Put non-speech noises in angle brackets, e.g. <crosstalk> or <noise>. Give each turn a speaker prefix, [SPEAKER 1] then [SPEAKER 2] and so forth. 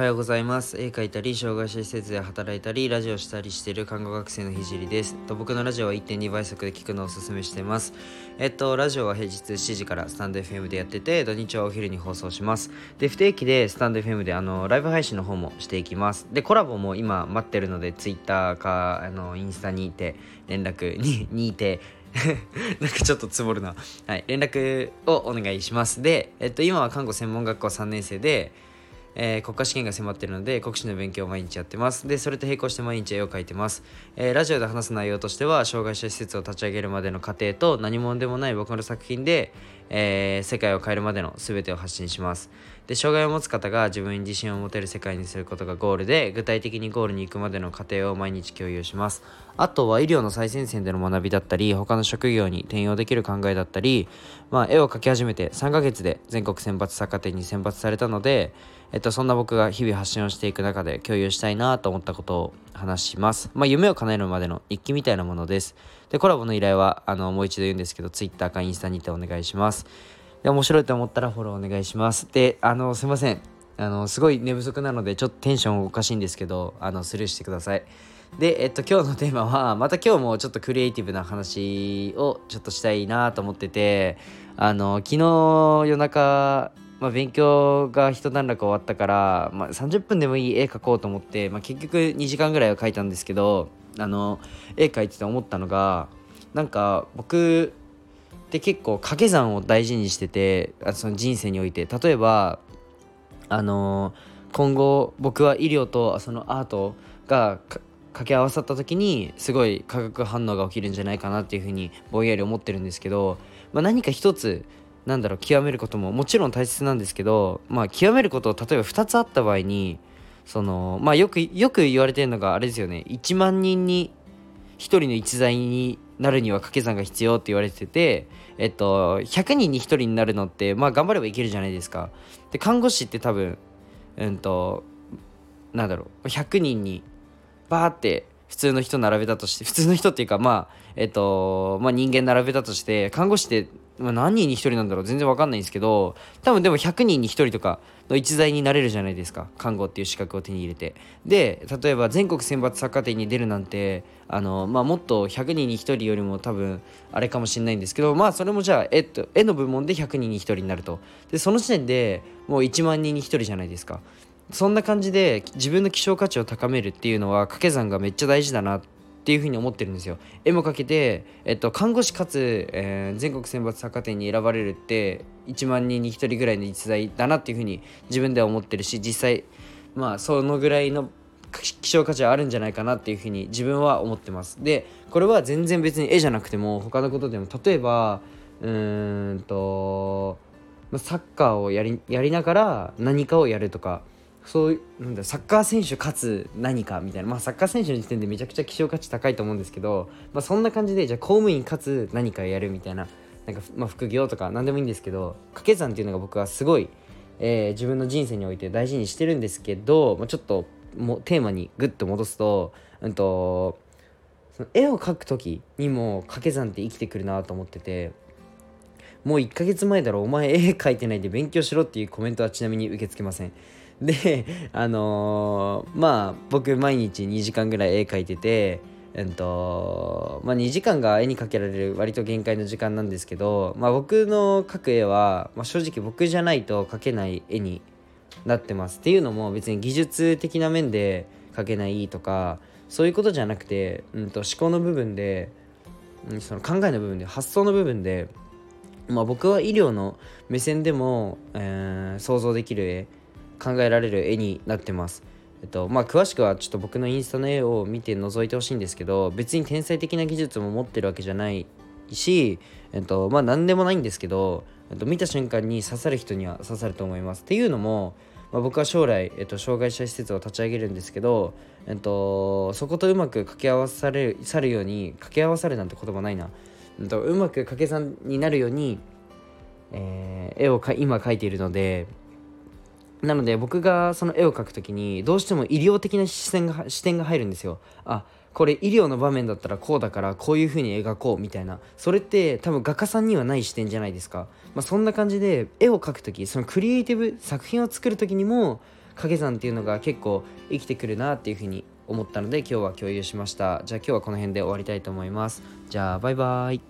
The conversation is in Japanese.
[SPEAKER 1] はようございます絵描いたり障害者施設で働いたりラジオしたりしている看護学生のひじりですと僕のラジオは1.2倍速で聞くのをおすすめしていますえっとラジオは平日7時からスタンド FM でやってて土日はお昼に放送しますで不定期でスタンド FM であのライブ配信の方もしていきますでコラボも今待ってるので Twitter かあのインスタにいて連絡 <laughs> ににいて <laughs> なんかちょっとつぼるな。はい。連絡をお願いします。で、えっと、今は看護専門学校3年生で、えー、国家試験が迫ってるので国試の勉強を毎日やってます。でそれと並行して毎日絵を描いてます、えー、ラジオで話す内容としては障害者施設を立ち上げるまでの過程と何者でもない僕の作品で、えー、世界を変えるまでの全てを発信します。で障害を持つ方が自分に自信を持てる世界にすることがゴールで具体的にゴールに行くまでの過程を毎日共有しますあとは医療の最前線での学びだったり他の職業に転用できる考えだったり、まあ、絵を描き始めて3ヶ月で全国選抜作家展に選抜されたのでえっと、そんな僕が日々発信をしていく中で共有したいなと思ったことを話します。まあ、夢を叶えるまでの日記みたいなものです。で、コラボの依頼は、あの、もう一度言うんですけど、Twitter かインスタにてお願いします。で、面白いと思ったらフォローお願いします。で、あの、すいません。あの、すごい寝不足なので、ちょっとテンションおかしいんですけど、あの、スルーしてください。で、えっと、今日のテーマは、また今日もちょっとクリエイティブな話をちょっとしたいなと思ってて、あの、昨日夜中、まあ、勉強が一段落終わったから、まあ、30分でもいい絵描こうと思って、まあ、結局2時間ぐらいは描いたんですけどあの絵描いてて思ったのがなんか僕って結構掛け算を大事にしててその人生において。例えばあの今後僕は医療とそのアートが掛け合わさった時にすごい化学反応が起きるんじゃないかなっていうふうにぼんやり思ってるんですけど、まあ、何か一つなんだろう極めることももちろん大切なんですけどまあ極めることを例えば2つあった場合にそのまあよくよく言われてるのがあれですよね。1万人に1人の逸材になるには掛け算が必要って言われててえっと100人に1人になるのってまあ頑張ればいけるじゃないですか。で看護師って多分うんとなんだろう100人にバーって普通の人並べたとして普通の人っていうかまあえっとまあ人間並べたとして看護師ってまあ、何人に1人なんだろう全然わかんないんですけど多分でも100人に1人とかの一材になれるじゃないですか。看護っていう資格を手に入れて。で例えば全国選抜作家展に出るなんてあの、まあ、もっと100人に1人よりも多分あれかもしれないんですけどまあそれもじゃあ絵と絵の部門で100人に1人になると。でその時点でもう1万人に1人じゃないですか。そんな感じで自分の希少価値を高めるっていうのは掛け算がめっちゃ大事だなってっていうふに思ってるんですよ。絵もかけて、えっと、看護師かつ、えー、全国選抜作家展に選ばれるって1万人に1人ぐらいの逸材だなっていうふうに自分では思ってるし実際まあそのぐらいの希少価値はあるんじゃないかなっていうふうに自分は思ってます。でこれは全然別に絵じゃなくても他のことでも例えばうーんとサッカーをやりやりながら何かをやるとかそうなんだサッカー選手かつ何かみたいなまあサッカー選手の時点でめちゃくちゃ希少価値高いと思うんですけど、まあ、そんな感じでじゃあ公務員かつ何かやるみたいななんか、まあ、副業とか何でもいいんですけど掛け算っていうのが僕はすごい、えー、自分の人生において大事にしてるんですけど、まあ、ちょっともテーマにグッと戻すと,、うんと、その絵を描く時にも掛け算って生きてくるなと思ってて。もう1ヶ月前だろお前絵描いてないで勉強しろっていうコメントはちなみに受け付けません。であのー、まあ僕毎日2時間ぐらい絵描いててえっとまあ、2時間が絵にかけられる割と限界の時間なんですけど、まあ、僕の描く絵は、まあ、正直僕じゃないと描けない絵になってます。っていうのも別に技術的な面で描けないとかそういうことじゃなくて、うんと、思考の部分で、うん、その考えの部分で発想の部分で、まあ、僕は医療の目線でも、えー、想像できる絵考えられる絵になってます。えっとまあ、詳しくはちょっと僕のインスタの絵を見て覗いてほしいんですけど別に天才的な技術も持ってるわけじゃないし、えっとまあ、何でもないんですけど、えっと、見た瞬間に刺さる人には刺さると思います。っていうのも、まあ、僕は将来、えっと、障害者施設を立ち上げるんですけど、えっと、そことうまく掛け合わされさるように掛け合わさるなんて言葉ないな、と、うまく掛け算になるように、えー、絵をか今描いているのでなので僕がその絵を描く時にどうしても医療的な視点が視点が入るんですよ。あこれ医療の場面だったらこうだからこういう風に描こうみたいな。それって多分画家さんにはない視点じゃないですか、まあ、そんな感じで絵を描く時そのクリエイティブ作品を作る時にも掛け算っていうのが結構生きてくるなっていうふうに思ったので今日は共有しました。じゃあ今日はこの辺で終わりたいと思います。じゃあバイバイ。